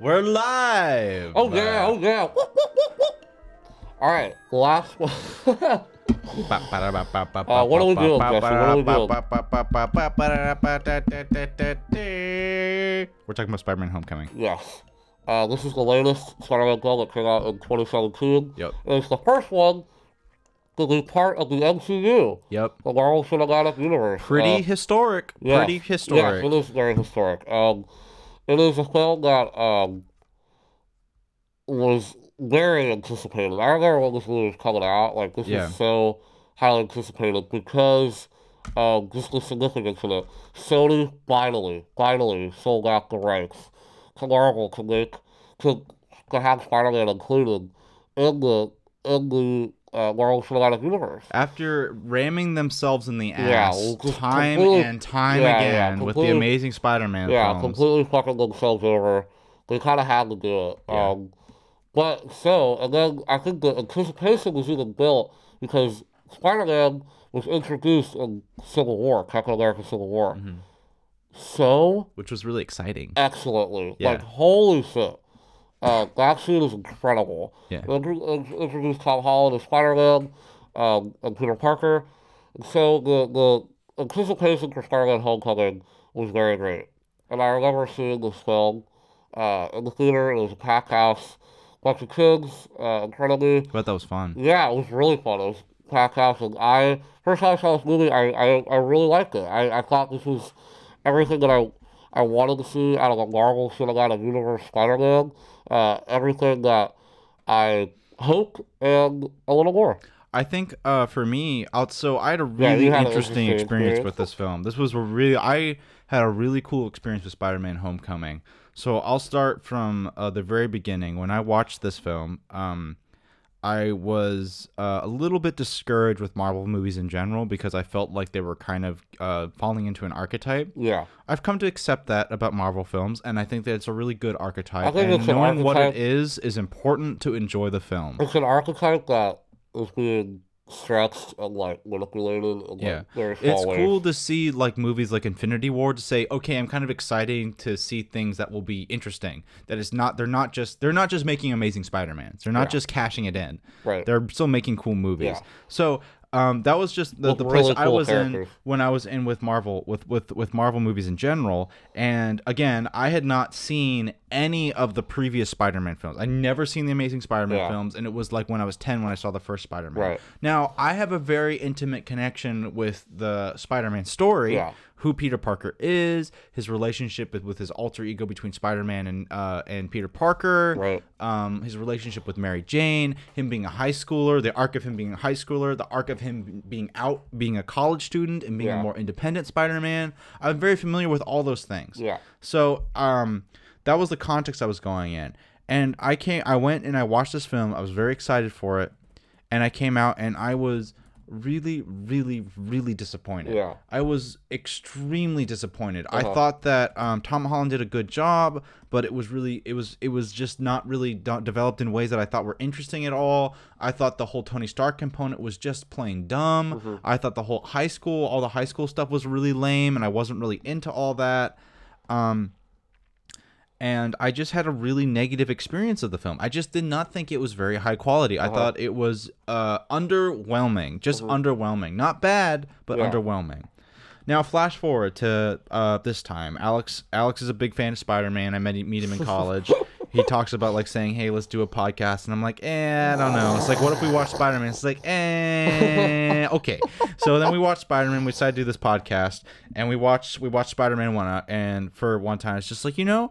We're live. Oh yeah, oh yeah. Whoop, whoop, whoop, whoop. All right, last one. Uh, what are we doing, Jesse? What are we doing? We're talking about Spider-Man: Homecoming. yes. Uh, this is the latest Spider-Man film that came out in 2017. Yep. It's the first one to be part of the MCU, Yep. the Marvel Cinematic Universe. Pretty Uh, historic. yes, Pretty historic. Yes, it is very historic. Um, it is a film that um was very anticipated. I remember when this movie was coming out. Like this Yeah. was so highly anticipated because um just the significance of it. Sony finally, finally sold out the rights to Marvel to make to to have Spider-Man included in the in the uh, Universe. After ramming themselves in the ass just time and time yeah, yeah, again with the Amazing Spider-Man Yeah, films. completely fucking themselves over. They kind of had to do it. Yeah. Um, but so, and then I think the anticipation was even built because Spider-Man was introduced in Civil War, Captain America Civil War, Mm-hmm. so which was really exciting. excellently. Yeah. Like holy shit. Uh, that scene is incredible. Yeah. They intro- introduced Tom Holland as Spider-Man um, and Peter Parker. And so the, the anticipation for Spider-Man Homecoming was very great. And I remember seeing this film uh, in the theater. It was a packed house, bunch of kids, uh, incredibly. But that was fun. Yeah, it was really fun. It was packed house, and I first time I saw this movie, I, I, I really liked it. I, I thought this was everything that I I wanted to see out of a Marvel Cinematic Universe Spider-Man. Uh, everything that I hoped and a little more. I think uh, for me, out so I had a really you had interesting interesting experience experience. with this film. This was a really I had a really cool experience with Spider-Man: Homecoming. So I'll start from uh, the very beginning. When I watched this film, um, I was uh, a little bit discouraged with Marvel movies in general because I felt like they were kind of uh, falling into an archetype. Yeah, I've come to accept that about Marvel films, and I think that it's a really good archetype. I think and it's an knowing what it is is important to enjoy the film. it's an archetype that is being stretched and like manipulated in Yeah. like It's cool to see like movies like Infinity War to say, okay, I'm kind of exciting to see things that will be interesting. That it's not they're not just they're not just making amazing Spider-Mans. They're not Yeah. just cashing it in. Right. They're still making cool movies. Yeah. So um, that was just the, With the place really I cool was in when I was in with Marvel with, with with Marvel movies in general. And again, I had not seen any of the previous Spider-Man films. I never seen the Amazing Spider-Man Yeah. films, and it was like when I was ten when I saw the first Spider-Man. Right. Now I have a very intimate connection with the Spider-Man story. Yeah. Who Peter Parker is, his relationship with, with his alter ego between Spider-Man and uh, and Peter Parker, Right. um, his relationship with Mary Jane, him being a high schooler, the arc of him being a high schooler, the arc of him being out, being a college student, and being a more independent Spider-Man. I'm very familiar with all those things. Yeah. So um, that was the context I was going in, and I came, I went and I watched this film. I was very excited for it, and I came out and I was really, really, really disappointed. Yeah. I was extremely disappointed. I Uh-huh. thought that um, Tom Holland did a good job, but it was really it was it was just not really do- developed in ways that I thought were interesting at all. I thought the whole Tony Stark component was just plain dumb. Mm-hmm. I thought the whole high school, all the high school stuff was really lame, and I wasn't really into all that. Um, and I just had a really negative experience of the film. I just did not think it was very high quality. I Uh-huh. thought it was uh, underwhelming, just underwhelming. Not bad, but Yeah. underwhelming. Now, flash forward to uh, this time. Alex Alex is a big fan of Spider Man. I met meet him in college. he talks about like saying, "Hey, let's do a podcast," and I'm like, "Eh, I don't know." It's like, what if we watch Spider Man? It's like, eh, okay. So then we watched Spider Man. We decided to do this podcast, and we watched we watched Spider Man one, uh, and for one time, it's just like you know.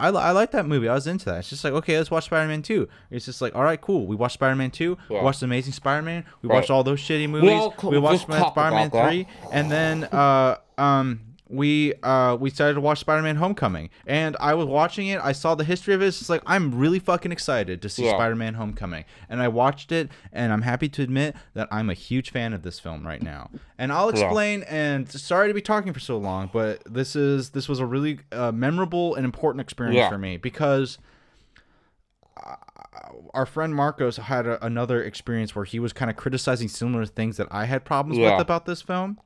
I, I like that movie. I was into that. It's just like, okay, let's watch Spider Man 2. It's just like, all right, cool. We watched Spider Man 2. We Yeah. watched Amazing Spider Man. We Right. watched all those shitty movies. co- we watched Spider Man 3. And then uh, um, we uh, we started to watch Spider Man Homecoming. And I was watching it. I saw the history of it. It's like, I'm really fucking excited to see Yeah. Spider Man Homecoming. And I watched it. And I'm happy to admit that I'm a huge fan of this film right now. And I'll Yeah. explain. And sorry to be talking for so long, but this is this was a really uh, memorable and important experience Yeah. for me because our friend Marcos had a, another experience where he was kind of criticizing similar things that I had problems Yeah. with about this film.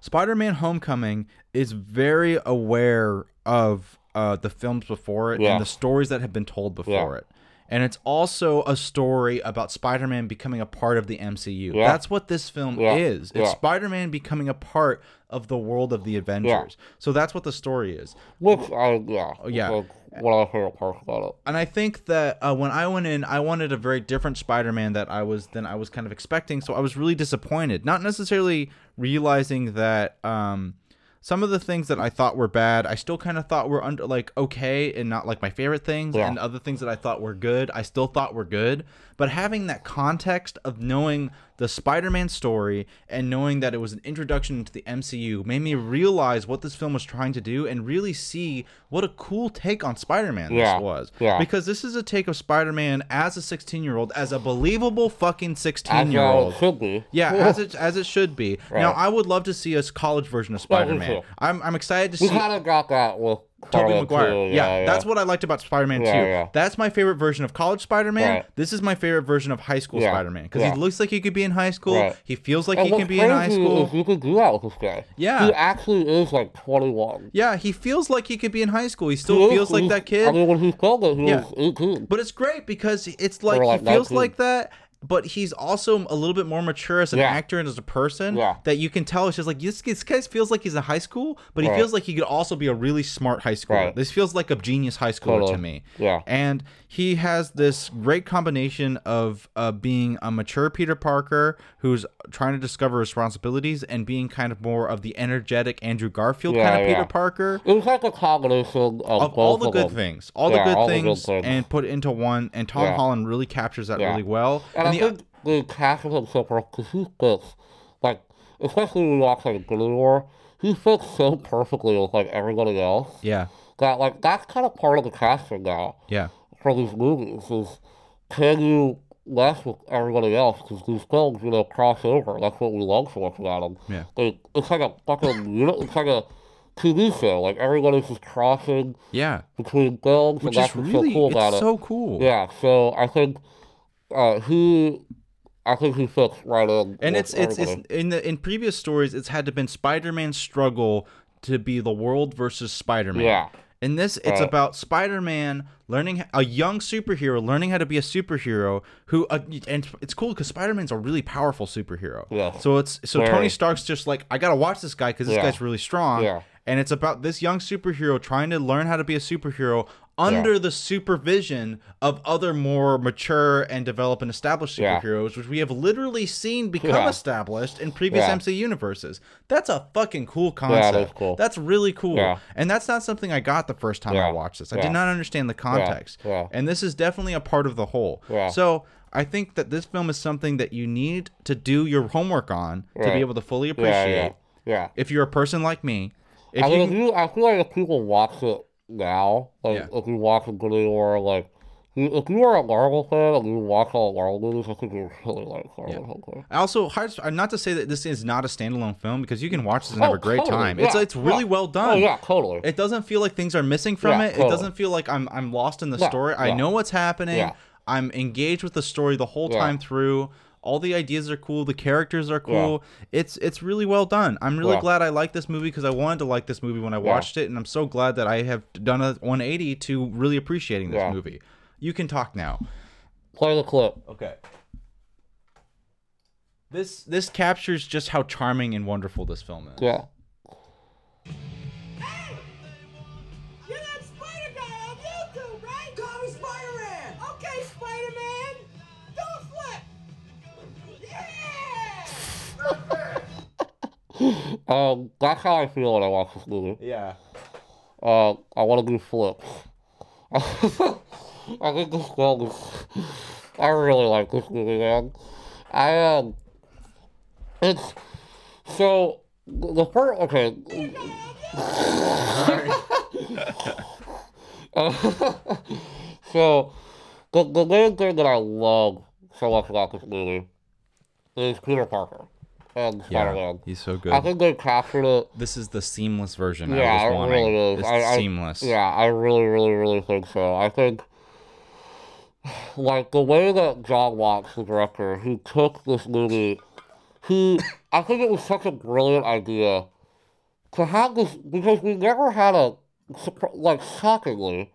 Spider-Man: Homecoming is very aware of uh, the films before it Yeah. and the stories that have been told before Yeah. it. And it's also a story about Spider-Man becoming a part of the MCU. Yeah. That's what this film is. It's. Spider-Man becoming a part of the world of the Avengers. So that's what the story is. Which I yeah. Oh, yeah. Like, of my favorite about it. and I think that uh, when I went in, I wanted a very different Spider-Man that I was than I was kind of expecting. So I was really disappointed. Not necessarily realizing that um, some of the things that I thought were bad, I still kind of thought were under like okay and not like my favorite things, Yeah. and other things that I thought were good, I still thought were good. But having that context of knowing the Spider-Man story and knowing that it was an introduction into the MCU made me realize what this film was trying to do and really see what a cool take on Spider-Man Yeah. this was. Yeah. Because this is a take of Spider-Man as a 16-year-old, as a believable fucking 16-year-old. it should be. Yeah, as it as it should be. Now, I would love to see a college version of Spider-Man. too. I'm I'm excited to We see kind of got that with Tobey Maguire. too, Yeah, that's what I liked about Spider-Man Yeah, 2. yeah. That's my favorite version of college Spider-Man. Right. This is my favorite version of high school Yeah, Spider-Man because yeah. he looks like he could be in high school. Right. He feels like And he can be in high school. Is you could do that with this guy. Yeah. He actually is like 21. Yeah, he feels like he could be in high school. He He still is- feels like that kid. I mean, when he filmed it, he Yeah. was 18. But it's great because it's like, like he feels 19. like that, but he's also a little bit more mature as an Yeah. actor and as a person. Yeah. That you can tell it's just like this, this guy feels like he's in high school, but he Right. feels like he could also be a really smart high schooler. Right. This feels like a genius high schooler to me. Yeah. And he has this great combination of uh, being a mature Peter Parker who's trying to discover responsibilities and being kind of more of the energetic Andrew Garfield Yeah, kind of Peter. Parker It was like a combination of, of all the good them. things, all the good all the good things, things. and put into one. And Tom. Holland really captures that really well. And, And I the- think the casting him so perfect because he fits, like, especially when you watch like Infinity War, he fits so perfectly with like everybody else yeah, that like that's kind of part of the casting now yeah, for these movies is can you mess with everybody else because these films you know cross over. That's what we love so much about them. Yeah. They, it's like a fucking unit. It's like a TV show. Like everybody's just crossing yeah. between films, Which and is that's what's really so cool it's it. so cool. Yeah, so I think uh, he, I think he fits right in. and it's it's it's in the in previous stories, it's had to been Spider-Man's struggle to be the world versus Spider-Man. Yeah. In this, it's Right. about Spider-Man learning a young superhero learning how to be a superhero who uh, and it's cool because Spider-Man's a really powerful superhero. Yeah. So it's so. Tony Stark's just like I gotta watch this guy because this Yeah. guy's really strong. Yeah. And it's about this young superhero trying to learn how to be a superhero under the supervision of other more mature and developed and established Yeah. superheroes, which we have literally seen become Yeah. established in previous Yeah. MC universes. That's a fucking cool concept. is cool. That's really cool. Yeah. And that's not something I got the first time I watched this. I Yeah. did not understand the context. Yeah. And this is definitely a part of the whole. Yeah. So I think that this film is something that you need to do your homework on to be able to fully appreciate. yeah, yeah. If you're a person like me, if I you mean, you, I feel like if people watch it now, like Yeah. if you watch Infinity War, like if you are a Marvel fan and you watch all Marvel movies, I think you really like Marvel. Hardcore. I also hard uh, not to say that this is not a standalone film because you can watch this and have Oh, a great totally, time. It's yeah, it's really yeah. well done. Oh yeah, totally. It doesn't feel like things are missing from Yeah, it. It doesn't feel like I'm I'm lost in the Yeah, story. I know what's happening. Yeah. I'm engaged with the story the whole Yeah. time through. All the ideas are cool. The characters are cool. It's it's really well done. I'm really Yeah. glad I like this movie because I wanted to like this movie when I watched it, and I'm so glad that I have done a 180 to really appreciating this Yeah. movie. You can talk now. Play the clip. Okay. This this captures just how charming and wonderful this film is. Yeah. Um, that's how I feel when I watch this movie. Yeah. Uh, I want to do flips. I think this film is. I really like this movie, man. I um, it's so the first. Okay. Uh, so the the main thing that I love so much about this movie is Peter Parker and Spider-Man. he's so good. I think they captured it This is the seamless version yeah, I was it really is. It's I, I, seamless. Yeah, I really, really, really think so. I think, like, the way that John Watts, the director, he took this movie, he, I think it was such a brilliant idea to have this, because we never had a like shockingly,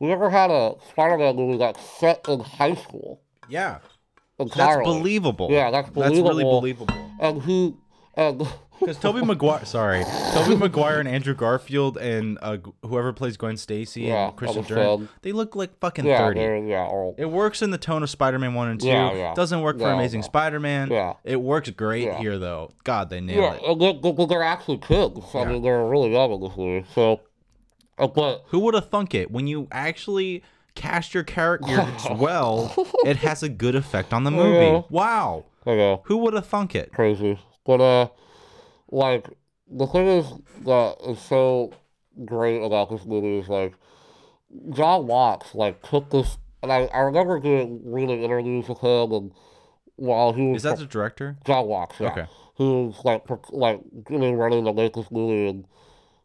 we never had a Spider-Man movie that's set in high school Yeah. Entirely. That's believable. Yeah, that's believable. That's really believable. And who and Because Tobey Maguire, sorry, Tobey Maguire and Andrew Garfield and uh, whoever plays Gwen Stacy Yeah, and understand. Dunst, they look like fucking yeah, thirty. yeah, old. It works in the tone of Spider-Man one and two. Yeah, yeah. Doesn't work for Amazing. Spider-Man. Yeah. It works great here though. God, they nail Yeah, it. and they, they, they're actually kids. I mean, they're really young in this movie. So, uh, but Who would have thunk it? When you actually cast your characters well, it has a good effect on the movie. Yeah. Wow. Who would have thunk it? crazy. But uh, like the thing is that is so great about this movie is like John Watts like took this, and I, I remember doing reading interviews with him, and while he was Is that the director? John Watts, yeah, Okay. who's like like getting ready to make this movie, and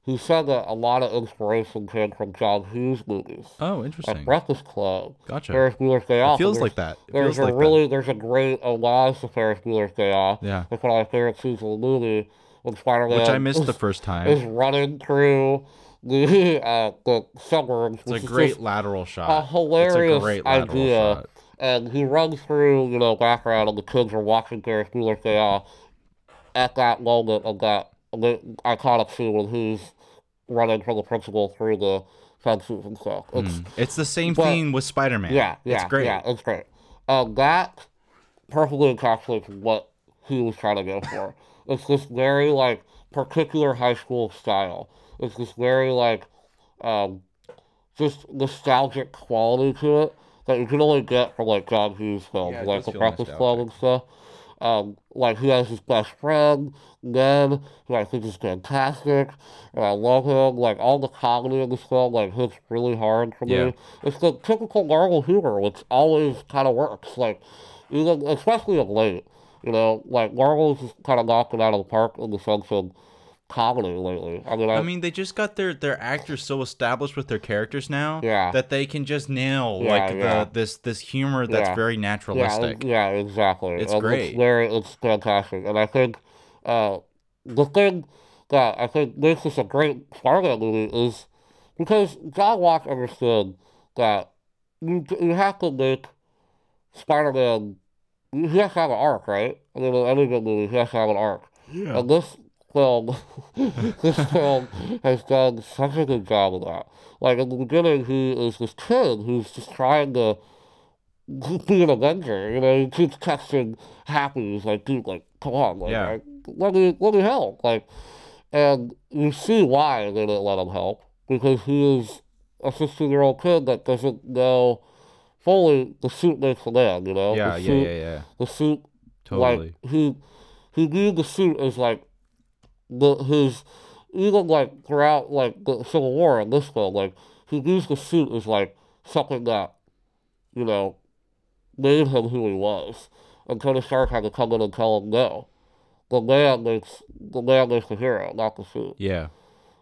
he said that a lot of inspiration came from John Hughes movies. Oh, Like interesting. Breakfast Club, Gotcha. Ferris Bueller's Day Off. and feels like that. It there's feels a like that. really there's a great homage to Ferris Bueller's Day Off. Yeah. It's one of my favorite scenes of the movie when Spider-Man Which I missed is, the first time. is running through the uh, the suburbs. It's a great lateral shot. a hilarious great lateral idea. shot. And he runs through, you know, background, and the kids are watching Ferris Bueller's Day Off at that moment of that the iconic scene when he's running from the principal through the fences and stuff. It's Mm. It's the same But- thing with Spider-Man. yeah, yeah, It's great. Yeah, it's great. Um, that perfectly encapsulates what he was trying to go for. It's this very like particular high school style. It's this very like um, just nostalgic quality to it that you can only get from like John Hughes films, Yeah, like The Breakfast Club and stuff. Um, like he has his best friend, Ned, who I think is fantastic, and I love him. Like all the comedy in this film, like hits really hard for Yeah. me. It's the typical Marvel humor, which always kind of works. Like even especially of late, you know, like Marvel's just kind of knocking out of the park in the sense of. I mean, I, I mean, they just got their their actors so established with their characters now Yeah. that they can just nail Yeah, like yeah. the this this humor that's Yeah. very yeah, naturalistic. it- yeah, exactly. It's And great. It's very, it's fantastic, and I think uh, the thing that I think makes this a great Spider-Man movie is because John Watts understood that you you have to make Spider-Man. He has to have an arc, right? I mean, in any good movie, he has to have an arc. Yeah. And this film, this film has done such a good job of that. Like in the beginning, he is this kid who's just trying to be an Avenger. You know, he keeps texting Happy. He's like, dude, like, come on, like, Yeah. I- let me, let me help. Like, and you see why they didn't let him help because he is a 16 year old kid that doesn't know fully the suit makes the man. You know, Yeah, the yeah, suit, yeah, yeah. the suit Totally. like he he viewed the suit as like the his even like throughout like the Civil War in this film, like he views the suit as like something that, you know, made him who he was. And Tony Stark had to come in and tell him no. The man makes the man makes the hero, not the suit. yeah.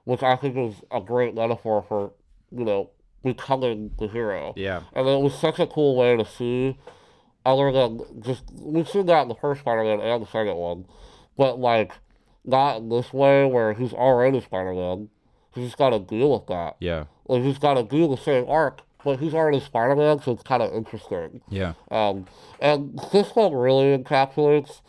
Which I think is a great metaphor for, you know, becoming the hero. Yeah. And it was such a cool way to see, other than just, we've seen that in the first Spider Man and the second one, but like, not in this way where he's already Spider Man. He's just got to deal with that. Yeah. Like, he's got to do the same arc, but he's already Spider Man, so it's kind of interesting. Yeah. Um, and this one really encapsulates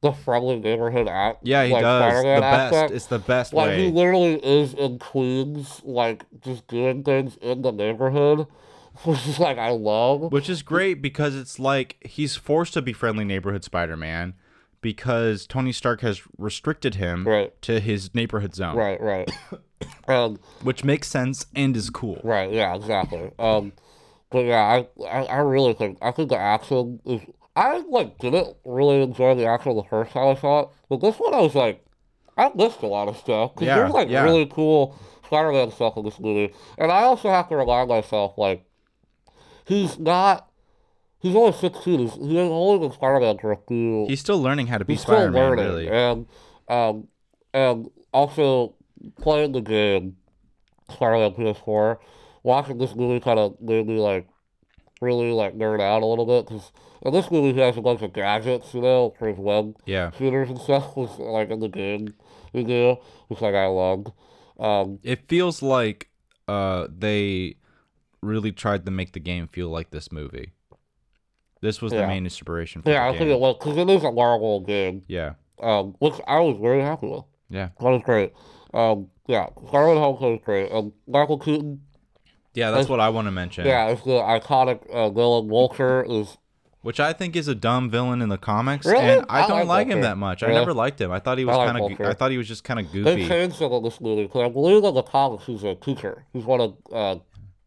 the friendly neighborhood act. Yeah, he like, does. Spider-Man The best. aspect. It's the best Like he literally is in Queens, like just doing things in the neighborhood, which is like I love. Which is great because it's like he's forced to be friendly neighborhood Spider-Man because Tony Stark has restricted him Right. to his neighborhood zone, Right, right, um, which makes sense and is cool. right, yeah, exactly. Um, but yeah, I, I, I really think I think the action is. I like didn't really enjoy the action the first time I saw it, but this one I was like, I missed a lot of stuff because Yeah, there's like yeah. really cool Spider-Man stuff in this movie, and I also have to remind myself like, he's not. He's only 16. He's, he's only been Spider-Man for a few. He's still learning how to be he's Spider-Man, learning, really. and um, and also playing the game Spider-Man PS4, watching this movie kind of made me like really like nerd out a little bit because in this movie he has a bunch of gadgets, you know, for his web Yeah. shooters and stuff, like in the game you do, which like I loved. Um, It feels like uh they really tried to make the game feel like this movie. This was the main inspiration for yeah, I the think it was because it is a Marvel game, yeah. um, which I was very happy with. Yeah. That was great. Um, yeah, Spider-Man Homecoming is great. Um, Michael Keaton, Yeah, that's It's- what I want to mention. yeah, it's the iconic uh, villain. Vulture is Which I think is a dumb villain in the comics, Really? and I I don't like like him that much. I never liked him. I thought he was like kind of. I thought he was just kind of goofy. they changed him in this movie because I believe in the comics he's a teacher. He's one of uh,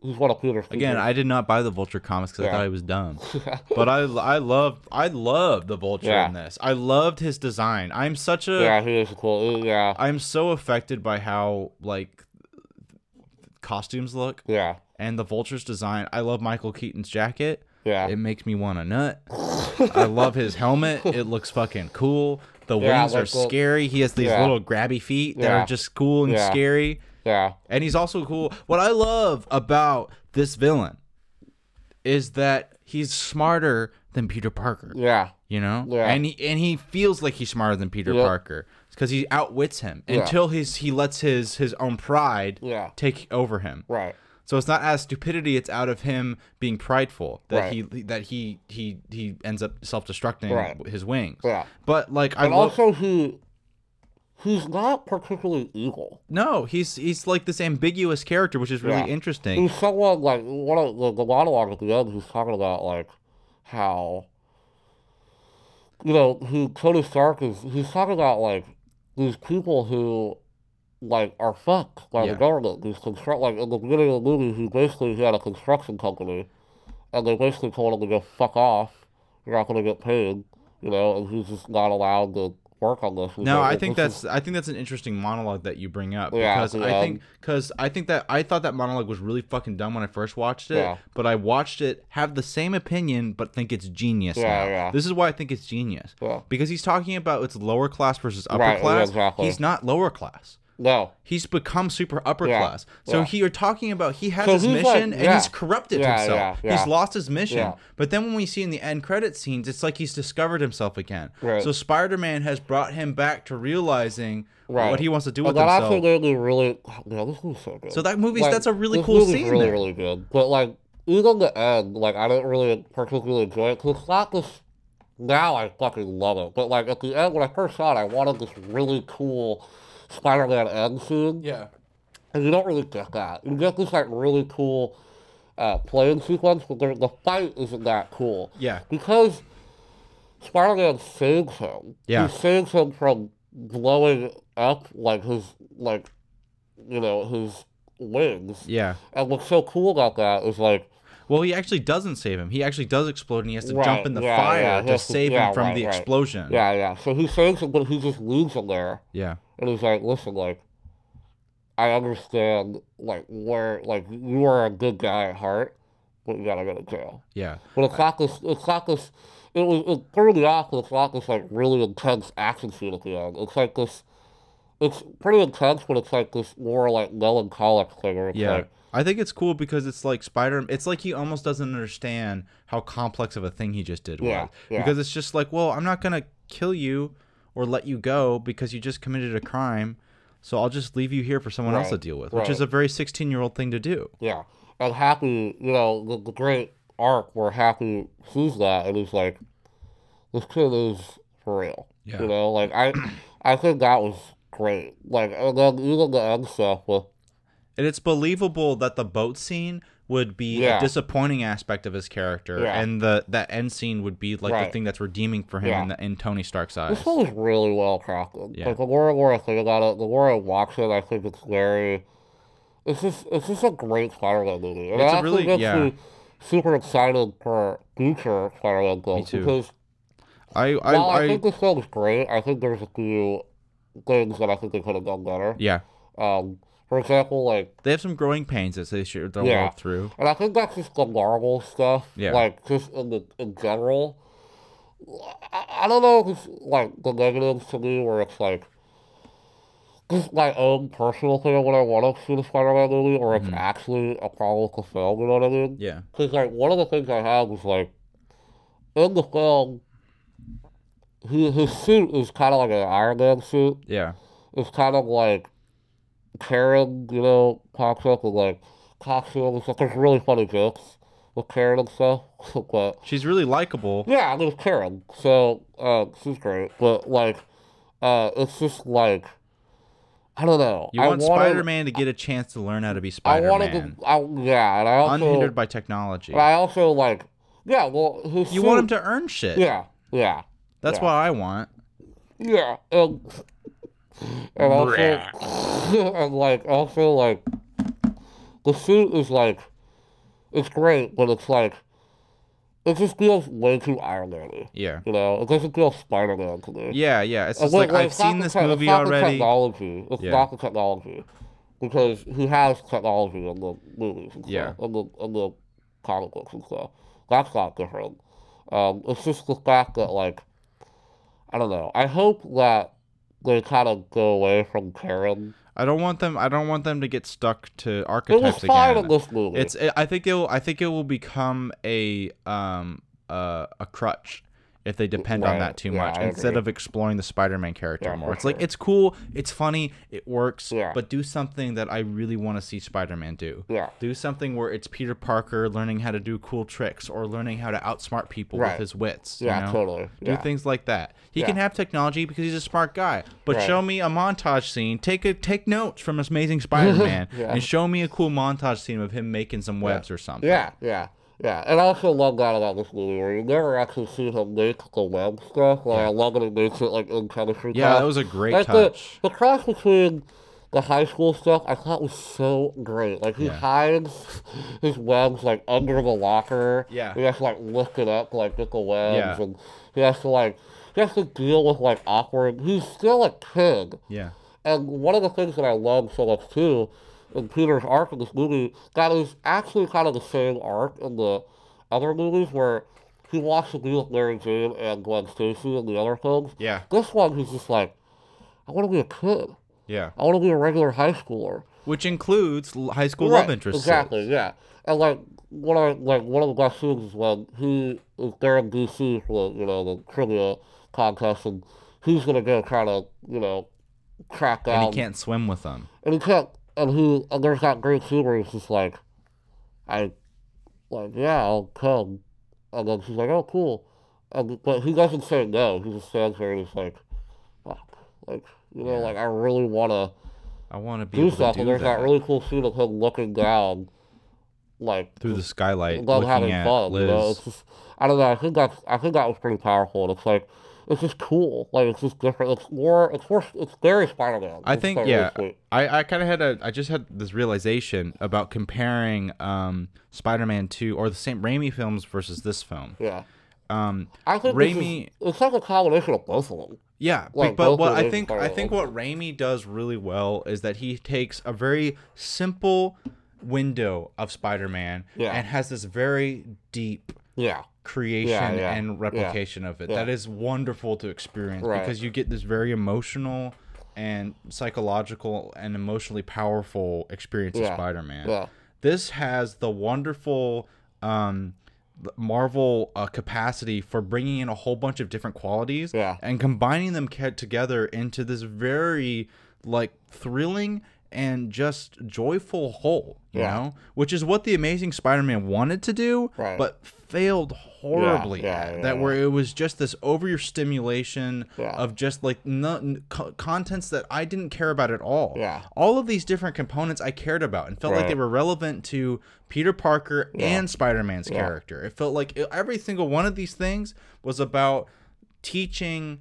he's one of Peter's Again. I did not buy the Vulture comics because I thought he was dumb. but I, I love, I love the Vulture Yeah. in this. I loved his design. I'm such a, yeah, he is cool. Yeah, I'm so affected by how like costumes look yeah, and the Vulture's design. I love Michael Keaton's jacket. yeah. It makes me want a nut. I love his helmet. It looks fucking cool. The Yeah, wings are the- scary. He has these Yeah. little grabby feet that Yeah. are just cool and Yeah. scary. Yeah, And he's also cool. What I love about this villain is that he's smarter than Peter Parker. yeah, You know, Yeah. and he and he feels like he's smarter than Peter Yep. Parker because he outwits him Yeah. until he's he lets his his own pride yeah. take over him. Right. So it's not as stupidity; it's out of him being prideful that Right. he that he he he ends up self destructing Right. his wings. Yeah. But like I also he he's not particularly evil. no, he's he's like this ambiguous character, which is really Yeah. interesting. He's someone like one of the, the monologue at the end. He's talking about like how you know who Tony Stark is. He's talking about like these people who like are fucked by Yeah. the government. These construct like in the beginning of the movie, he basically he had a construction company, and they basically told him to go fuck off. You're not gonna get paid, you know, and he's just not allowed to work on this. No, I think "This is- that's I think that's an interesting monologue that you bring up Yeah, because I think because I think that I thought that monologue was really fucking dumb when I first watched it, Yeah. but I watched it have the same opinion but think it's genius Yeah, now. yeah. This is why I think it's genius Yeah. because he's talking about it's lower class versus upper Right, class. exactly. He's not lower class. No. He's become super upper Yeah, class. So yeah. he, you're talking about he has So his mission like- and yeah. he's corrupted himself. He's lost his mission. But then when we see in the end credit scenes, it's like he's discovered himself again. Right. So Spider-Man has brought him back to realizing Right. what he wants to do And with that himself. actually really. Yeah, this movie's so good. So that movie's- Like, that's a really cool scene Really, there. really good. But like even the end, like I didn't really particularly enjoy it because it's not this. Now I fucking love it. But like at the end, when I first saw it, I wanted this really cool Spider-Man end scene, yeah. and you don't really get that. You get this like really cool uh, playing sequence, but the fight isn't that cool Yeah. because Spider-Man saves him. Yeah. He saves him from blowing up like his like you know his wings. Yeah. And what's so cool about that is like Well, he actually doesn't save him. He actually does explode, and he has to Right, jump in the yeah, fire yeah, to- save yeah, him from right, the right. explosion. yeah yeah. So he saves him, but he just leaves him there, Yeah. And he's like, listen, like I understand like where like you are a good guy at heart, but you gotta go to jail. Yeah. But it's not this. It's not this. It was it threw me off. Not this like really intense action scene at the end. It's like this. It's pretty intense, but it's like this more like melancholic thing. Where it's Yeah. like, I think it's cool because it's like Spider. It's like he almost doesn't understand how complex of a thing he just did Yeah, was. yeah. Because it's just like, well, I'm not gonna kill you or let you go because you just committed a crime, so I'll just leave you here for someone else to deal with, which is a very 16 year old thing to do. yeah. And Happy, you know, the, the great arc where Happy sees that and he's like, "This kid is for real." Yeah. You know, like I, I think that was great. Like and then even the end stuff with And it's believable that the boat scene would be Yeah. a disappointing aspect of his character, Yeah. and the that end scene would be like the thing that's redeeming for him Yeah. in, the, in Tony Stark's eyes. This was really well crafted. Yeah. Like the more and more I think about it, the more I watch it, I think it's very. It's just it's just a great Spider-Man movie. And It's it really- gets yeah. me super excited for future Spider-Man films too. because I I, while I, I, think this film's great, I think there's a few things that I think they could have done better. yeah, Um, for example, like they have some growing pains that they should they'll Yeah. through. And I think that's just the Marvel stuff. Yeah. Like just in the in general. I, I don't know if it's like the negatives to me where it's like just my own personal thing of what I want to see the Spider-Man movie, or it's actually a problem with the film. You know what I mean? Mm-hmm. Yeah, Because like one of the things I had was like in the film, he, his suit is kind of like an Iron Man suit. yeah, It's kind of like Karen, you know, pops up with like costume and stuff. There's really funny jokes with Karen and stuff. but She's really likable. yeah, I mean, Karen, so uh, she's great. But like, uh, it's just like, I don't know. You want wanted- Spider-Man to get a chance to learn how to be Spider-Man, I wanted to, I, yeah, and I also, unhindered by technology. and I also like, yeah, well, You want him to earn shit. yeah, yeah, That's yeah. what I want. yeah, and and also, and like also like, the suit is like, it's great, but it's like, it just feels way too Iron Man-y. Yeah. You know, it doesn't feel Spider-Man to me. Yeah, yeah. It's just wait, like I've seen this te- movie it's not The already. technology. It's Yeah. not the technology. Because he has technology in the movies and Yeah. stuff, in the, in the comic books and stuff. That's not different. Um, it's just the fact that, like, I don't know. I hope that they kind of go away from Karen. I don't want them. I don't want them to get stuck to It was fine again. in this movie. It's. I think it. will I think it will become a um uh, a crutch if they depend on that too yeah, much I instead agree. of exploring the Spider-Man character Yeah, more. It's like it's cool, it's funny, it works, Yeah. but do something that I really want to see Spider-Man do. Yeah. Do something where it's Peter Parker learning how to do cool tricks or learning how to outsmart people Right. with his wits. you Yeah, know? totally. Do things like that. He can have technology because he's a smart guy. But Right. show me a montage scene. Take a take notes from Amazing Spider-Man and show me a cool montage scene of him making some webs or something. Yeah, yeah, yeah. And I also love that about this movie where you never actually see him make the web stuff. Like, I love that he makes it like in chemistry Yeah, class. that was a great like touch. The, the cross between the high school stuff I thought was so great. Like he Yeah. hides his webs like under the locker. Yeah. He has to like lift it up like get the webs Yeah. and he has to like he has to deal with like awkward he's still a kid. Yeah. And one of the things that I love so much too in Peter's arc in this movie that is actually kind of the same arc in the other movies where he wants to be with Mary Jane and Gwen Stacy and the other things. Yeah. This one he's just like, I want to be a kid. Yeah. I want to be a regular high schooler. Which includes high school Right, love interests. Exactly, yeah. And like one of like one of the best scenes is when he is there in DC for the you know the trivia contest and he's gonna go try to you know track down And he can't swim with them. and he can't and he and there's that great scene where he's just like I like yeah I'll come. And then she's like oh cool. And but he doesn't say no. He just stands there and he's like fuck. Like you know Yeah. like I really wanna I want to be do able to stuff. Do and there's that, that. really cool scene of him looking down like through the skylight, looking having at fun Liz. you know? It's just I don't know. I think that's I think that was pretty powerful. And it's like it's just cool like it's just different it's more it's more it's very Spider-Man I It's think like really yeah. I, I kind of had a I just had this realization about comparing um Spider-Man 2 or the Sam Raimi films versus this film. yeah Um I think this is- it's like a combination of both of them. Yeah, Like, but both what I think I think what Raimi does really well is that he takes a very simple window of Spider-Man Yeah. and has this very deep Yeah. creation Yeah, yeah, and yeah, replication of it. yeah. That is wonderful to experience Right. because you get this very emotional and psychological and emotionally powerful experience of Spider-Man. Yeah. This has the wonderful um, Marvel uh, capacity for bringing in a whole bunch of different qualities Yeah. and combining them together into this very like thrilling and just joyful whole, you Yeah. know, which is what the Amazing Spider-Man wanted to do, Right. but failed horribly yeah, at. yeah, that yeah. where it was just this over your stimulation of just like no, n- co- contents that I didn't care about at all. Yeah. All of these different components I cared about and felt like they were relevant to Peter Parker and Spider-Man's character. It felt like every single one of these things was about teaching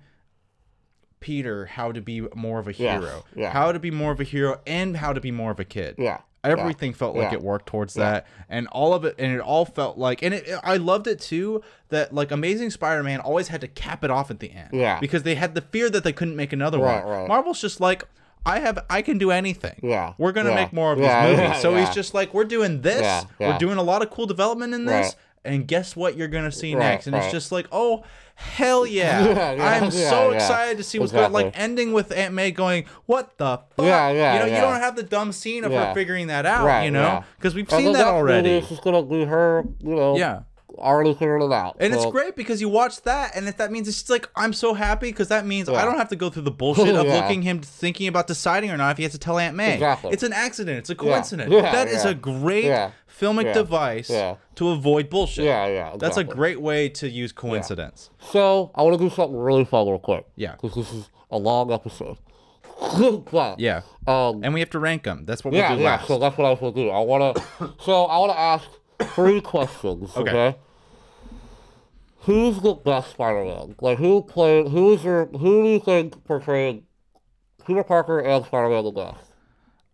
Peter how to be more of a hero, yeah. how to be more of a hero, and how to be more of a kid. Yeah. Everything felt like yeah. it worked towards Yeah. that, and all of it, and it all felt like, and it, I loved it too. That like Amazing Spider-Man always had to cap it off at the end, Yeah. because they had the fear that they couldn't make another Right, one. right. Marvel's just like, I have, I can do anything. Yeah, we're gonna yeah, make more of yeah, these movies. yeah, so he's just like, we're doing this, Yeah, we're doing a lot of cool development in this. And guess what? You're gonna see Right, next, and it's just like, oh. Hell yeah. Yeah, yeah, I'm yeah, so excited to see what's going like ending with Aunt May going, What the fuck? Yeah, yeah, You know, you don't have the dumb scene of her figuring that out, Right, you know? Because we've And seen that already. just gonna be her, you know, Yeah. Already figured it out. And it's great because you watch that, and if that means it's like I'm so happy because that means I don't have to go through the bullshit of Yeah. looking him thinking about deciding or not if he has to tell Aunt May. Exactly. It's an accident. It's a coincidence. Yeah, That is yeah. a great Yeah. filmic Yeah. device Yeah. to avoid bullshit. Yeah, yeah. That's a great way to use coincidence. So I want to do something really fun real quick. Yeah. Because this is a long episode. but, Yeah. Um. And we have to rank them. That's what we'll Yeah, do yeah. last. So that's what I was gonna do. I wanna. so I wanna ask three questions. Okay. Okay. Who's the best Spider-Man? Like who played? Who is your? Who do you think portrayed Peter Parker and Spider-Man the best?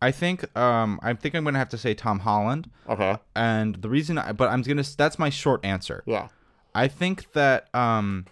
I think um I think I'm gonna have to say Tom Holland. Okay. And the reason I but I'm gonna that's my short answer. Yeah. I think that um,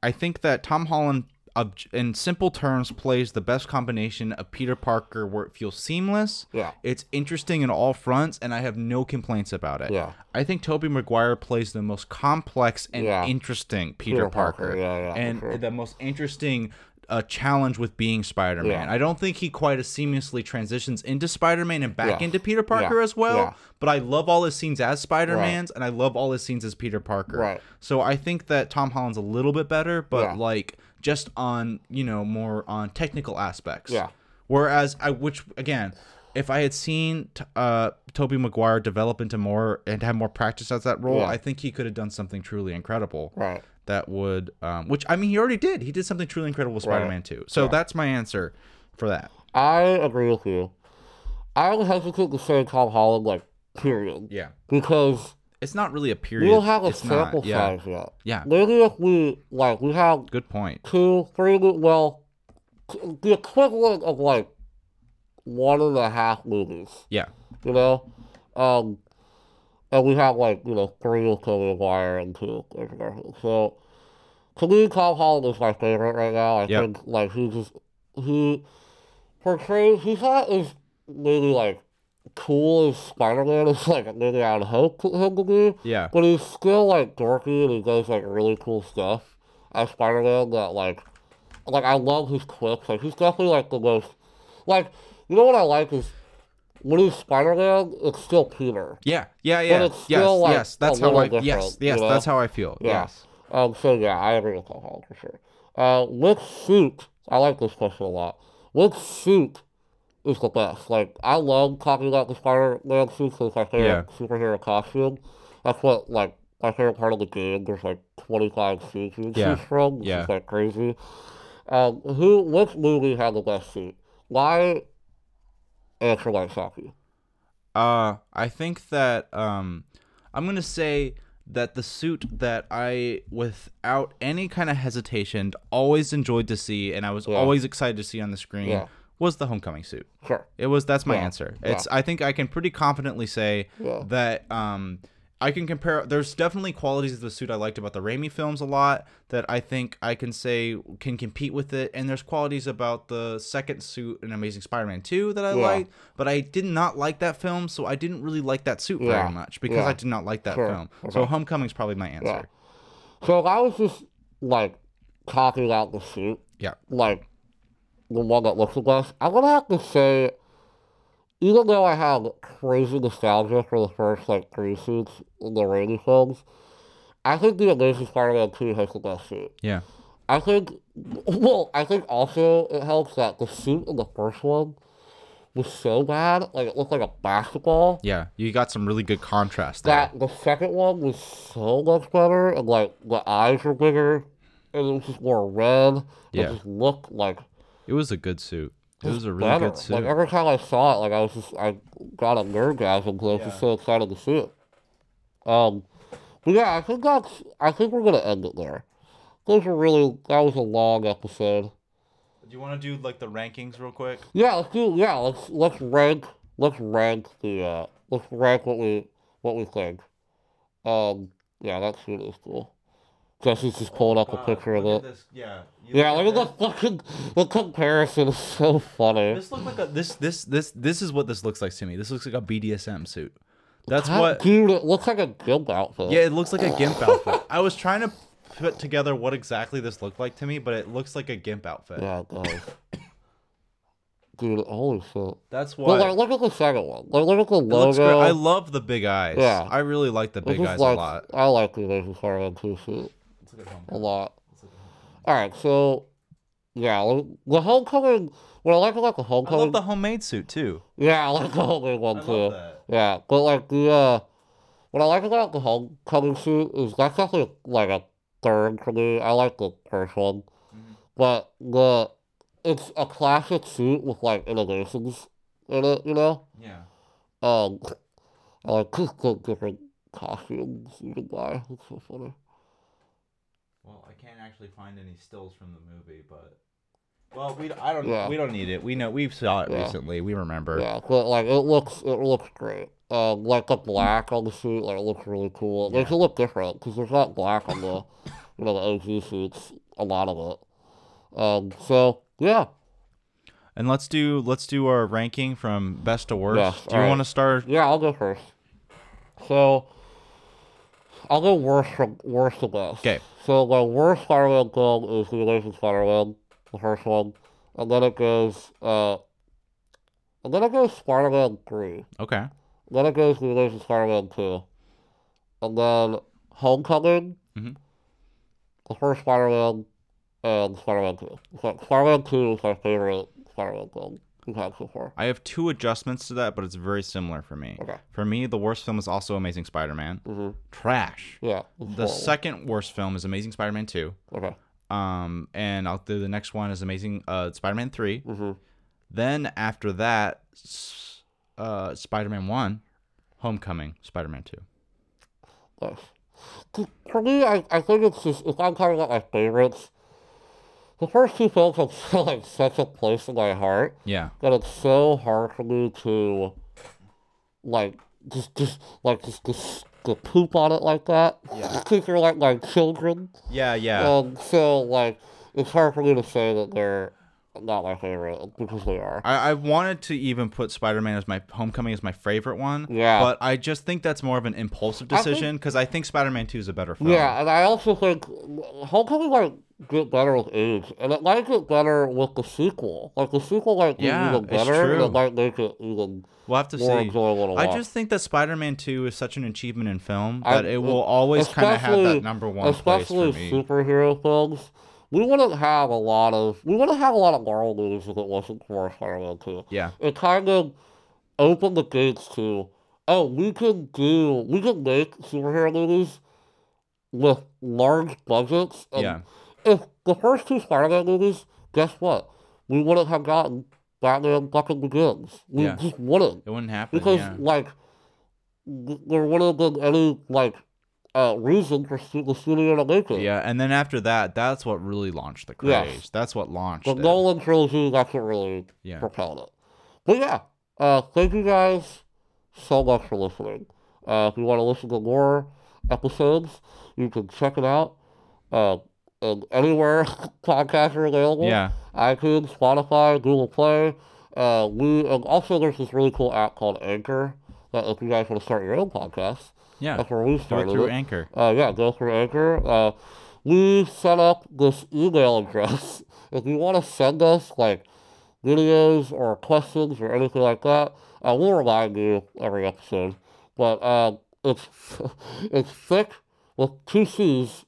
I think that Tom Holland, ob- in simple terms, plays the best combination of Peter Parker where it feels seamless. Yeah. It's interesting in all fronts, and I have no complaints about it. Yeah. I think Tobey Maguire plays the most complex and Yeah. interesting Peter, Peter Parker. Parker, yeah, yeah, and sure. the most interesting. uh challenge with being Spider-Man. Yeah. I don't think he quite as seamlessly transitions into Spider-Man and back Yeah. into Peter Parker Yeah. as well. Yeah. But I love all his scenes as Spider-Man's, and I love all his scenes as Peter Parker. Right. So I think that Tom Holland's a little bit better, but like just on you know more on technical aspects. Yeah. Whereas I, which again, if I had seen t- uh Tobey Maguire develop into more and have more practice as that role, Yeah. I think he could have done something truly incredible. Right. That would, um, which I mean, he already did. He did something truly incredible with Spider-Man 2. So that's my answer for that. I agree with you. I would hesitate to say Tom Holland, like, period. Yeah. Because It's not really a we period. don't have a it's not, sample yeah. size yet. Yeah. Maybe if we, like, we have Good point. two, three, well, the equivalent of, like, one and a half movies, Yeah. you know? Um, and we have, like, you know, three with Tobey Maguire and two. So, to me, Tom Holland is my favorite right now. I Yep. think, like, he just, he portrays, he's not as maybe, like, cool as Spider-Man is, like, maybe I would hope him to be. Yeah. But he's still like dorky and he does like really cool stuff as Spider Man that like like I love his quips. Like he's definitely like the most like you know what I like is when he's Spider Man, it's still Peter. Yeah. Yeah. Yeah. it's yes. still, like, yes. That's how I. Yes. Yes. you know? That's how I feel. Yeah. Yes. Um so yeah, I agree with Holland for sure. Uh which suit I like this question a lot. Which suit is the best? Like I love talking about the Spider Man suit because my favorite Yeah. superhero costume. That's what like my favorite part of the game. There's like twenty five suits you Yeah. choose from, which Yeah. is like crazy. Um who which movie had the best suit? Why answer like Saki? Uh, I think that um, I'm gonna say that the suit that I, without any kind of hesitation, always enjoyed to see, and I was Yeah. always excited to see on the screen, Yeah. Was the Homecoming suit. Sure. It was that's my Yeah. answer. It's I think I can pretty confidently say Yeah. that um I can compare there's definitely qualities of the suit I liked about the Raimi films a lot that I think I can say can compete with it and there's qualities about the second suit in Amazing Spider-Man 2 that I Yeah. liked but I did not like that film so I didn't really like that suit Yeah. very much because Yeah. I did not like that Sure. film. So Okay. Homecoming's probably my answer. Yeah. So I was just like talking about the suit, Yeah. like the one that looks the best, I'm gonna have to say, even though I had crazy nostalgia for the first like three suits in the Raimi films, I think the Amazing Spider-Man 2 has the best suit. Yeah. I think, well, I think also it helps that the suit in the first one was so bad, like it looked like a basketball. Yeah. You got some really good contrast there. That the second one was so much better, and like the eyes were bigger, and it was just more red. Yeah. It just looked like It was a good suit. It was a really better. good suit. Like every time I saw it, like I was just I got a nerdgasm because I was just so excited to see it. Um, but yeah, I think that's I think we're gonna end it there. Those were really that was a long episode. Do you want to do like the rankings real quick? Yeah, let's do yeah, let's let's rank let's rank the uh let's rank what we what we think. Um yeah, that suit is cool. Jesse's just pulling up a picture of it. This, yeah. Yeah, look at the fucking the comparison is so funny. This look like a this this this this is what this looks like to me. This looks like a BDSM suit. That's God, what. dude, it looks like a gimp outfit. Yeah, it looks like a gimp outfit. I was trying to put together what exactly this looked like to me, but it looks like a gimp outfit. Yeah, it does. dude, holy shit. That's But like, look at the second one. Like, look at the looks logo. I love the big eyes. Yeah. I really like the big eyes like, a lot. I like the Spider-Man 2 suit a lot. All right, so yeah, the homecoming. What I like about the I homecoming. love the homemade suit too. Yeah, I like the homecoming one I too. that. Yeah, but like the uh, what I like about the homecoming suit is that's actually like a third for me. I like the first one, Mm-hmm. but the it's a classic suit with like innovations in it. You know, Yeah. um, I like the different costumes you can buy. It's so funny. Well, I can't actually find any stills from the movie, but well, we I don't Yeah. we don't need it. We know we saw it Yeah. recently. We remember. Yeah, but like it looks, it looks great. Um, like the black on the suit, like it looks really cool. It makes it look different because there's not black on the, you know, the OG suits. A lot of it. Um, so yeah, And let's do let's do our ranking from best to worst. Yes, do you alright. want to start? yeah, I'll go first. So I'll go worst from worst to best. 'Kay. So the worst Spider-Man film is the Amazing Spider-Man, the first one, and then it goes, uh, and then it goes Spider-Man three. Okay. Then it goes to Amazing Spider-Man 2. And then Homecoming, Mhm. the first Spider-Man, and Spider-Man 2. So Spider-Man 2 is my favorite Spider-Man film so far. I have two adjustments to that, but it's very similar for me. Okay. For me, the worst film is also Amazing Spider-Man. Mm-hmm. Trash. Yeah. The horrible. second worst film is Amazing Spider-Man 2. Okay. Um, and I'll do the next one is Amazing uh, Spider-Man 3. Mm-hmm. Then after that, uh, Spider-Man 1, Homecoming, Spider-Man 2. Nice. 'Cause For me, I, I think it's just, if I'm about my favorites, the first two films have so, like such a place in my heart. Yeah. that it's so hard for me to like just just like just just to poop on it like that. Yeah. Because they're like my children. Yeah, yeah. Um so like it's hard for me to say that they're not my favorite because they are. I, I wanted to even put Spider-Man as my Homecoming as my favorite one. Yeah. But I just think that's more of an impulsive decision because I think Spider-Man 2 is a better film. Yeah, and I also think Homecoming might get better with age, and it might get better with the sequel. Like the sequel might be Yeah, even better, and it might make it even We'll have to more see. enjoyable I just think that Spider-Man 2 is such an achievement in film I- that it will always kind of have that number one place especially for me. superhero films. We wouldn't have a lot of we wouldn't have a lot of Marvel movies if it wasn't for Spider-Man 2. Yeah. It kind of opened the gates to oh we can do we can make superhero movies with large budgets. And Yeah. If the first two Spider-Man movies, guess what? We wouldn't have gotten Batman fucking Begins. We Yeah. just wouldn't It wouldn't happen. because yeah. like there wouldn't have been any like uh reason for the studio to make it. Yeah, and then after that, that's what really launched the craze. Yes. That's what launched The it. Nolan trilogy, that's what really Yeah. propelled it. But yeah, uh, thank you guys so much for listening. Uh, if you want to listen to more episodes, you can check it out. Uh, and anywhere podcasts are available. Yeah. iTunes, Spotify, Google Play. Uh, we and also there's this really cool app called Anchor that if you guys want to start your own podcast, Yeah. that's where we started through it. Anchor. Uh, yeah, go through Anchor. Uh, we set up this email address. If you want to send us like videos or questions or anything like that, uh, we'll remind you every episode. But uh, it's it's thick with two C's,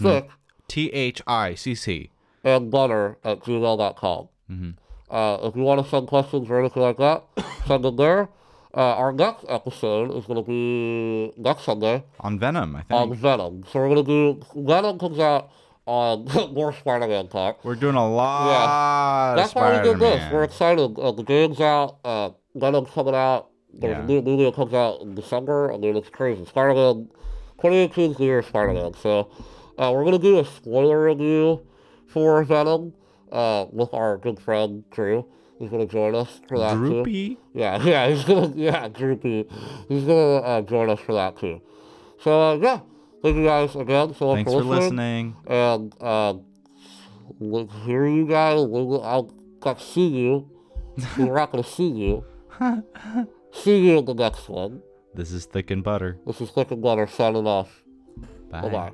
thick T H I C C. and butter at gmail.com. Mhm. Uh, if you want to send questions or anything like that, send them there. Uh, our next episode is going to be next Sunday. On Venom, I think. on. Venom. So we're gonna do Venom comes out on more Spider-Man talk. We're doing a lot yeah. That's of why we Spider did this. We're excited. Uh, the game's out. Uh, Venom's coming out. There's Yeah. a new movie that comes out in December. I mean, it's crazy. Spider-Man, 2018 is the year of Spider-Man. So uh, we're gonna do a spoiler review for Venom uh, with our good friend Drew. He's gonna join us for that too. Droopy. Yeah, yeah, he's gonna, yeah, Droopy. He's gonna uh, join us for that too. So, uh, yeah, thank you guys again so much Thanks for listening. And, uh, we'll hear you guys. We'll, I'll see you. We're not gonna see you. see you in the next one. This is Thick and Butter. This is Thick and Butter signing off. Bye bye.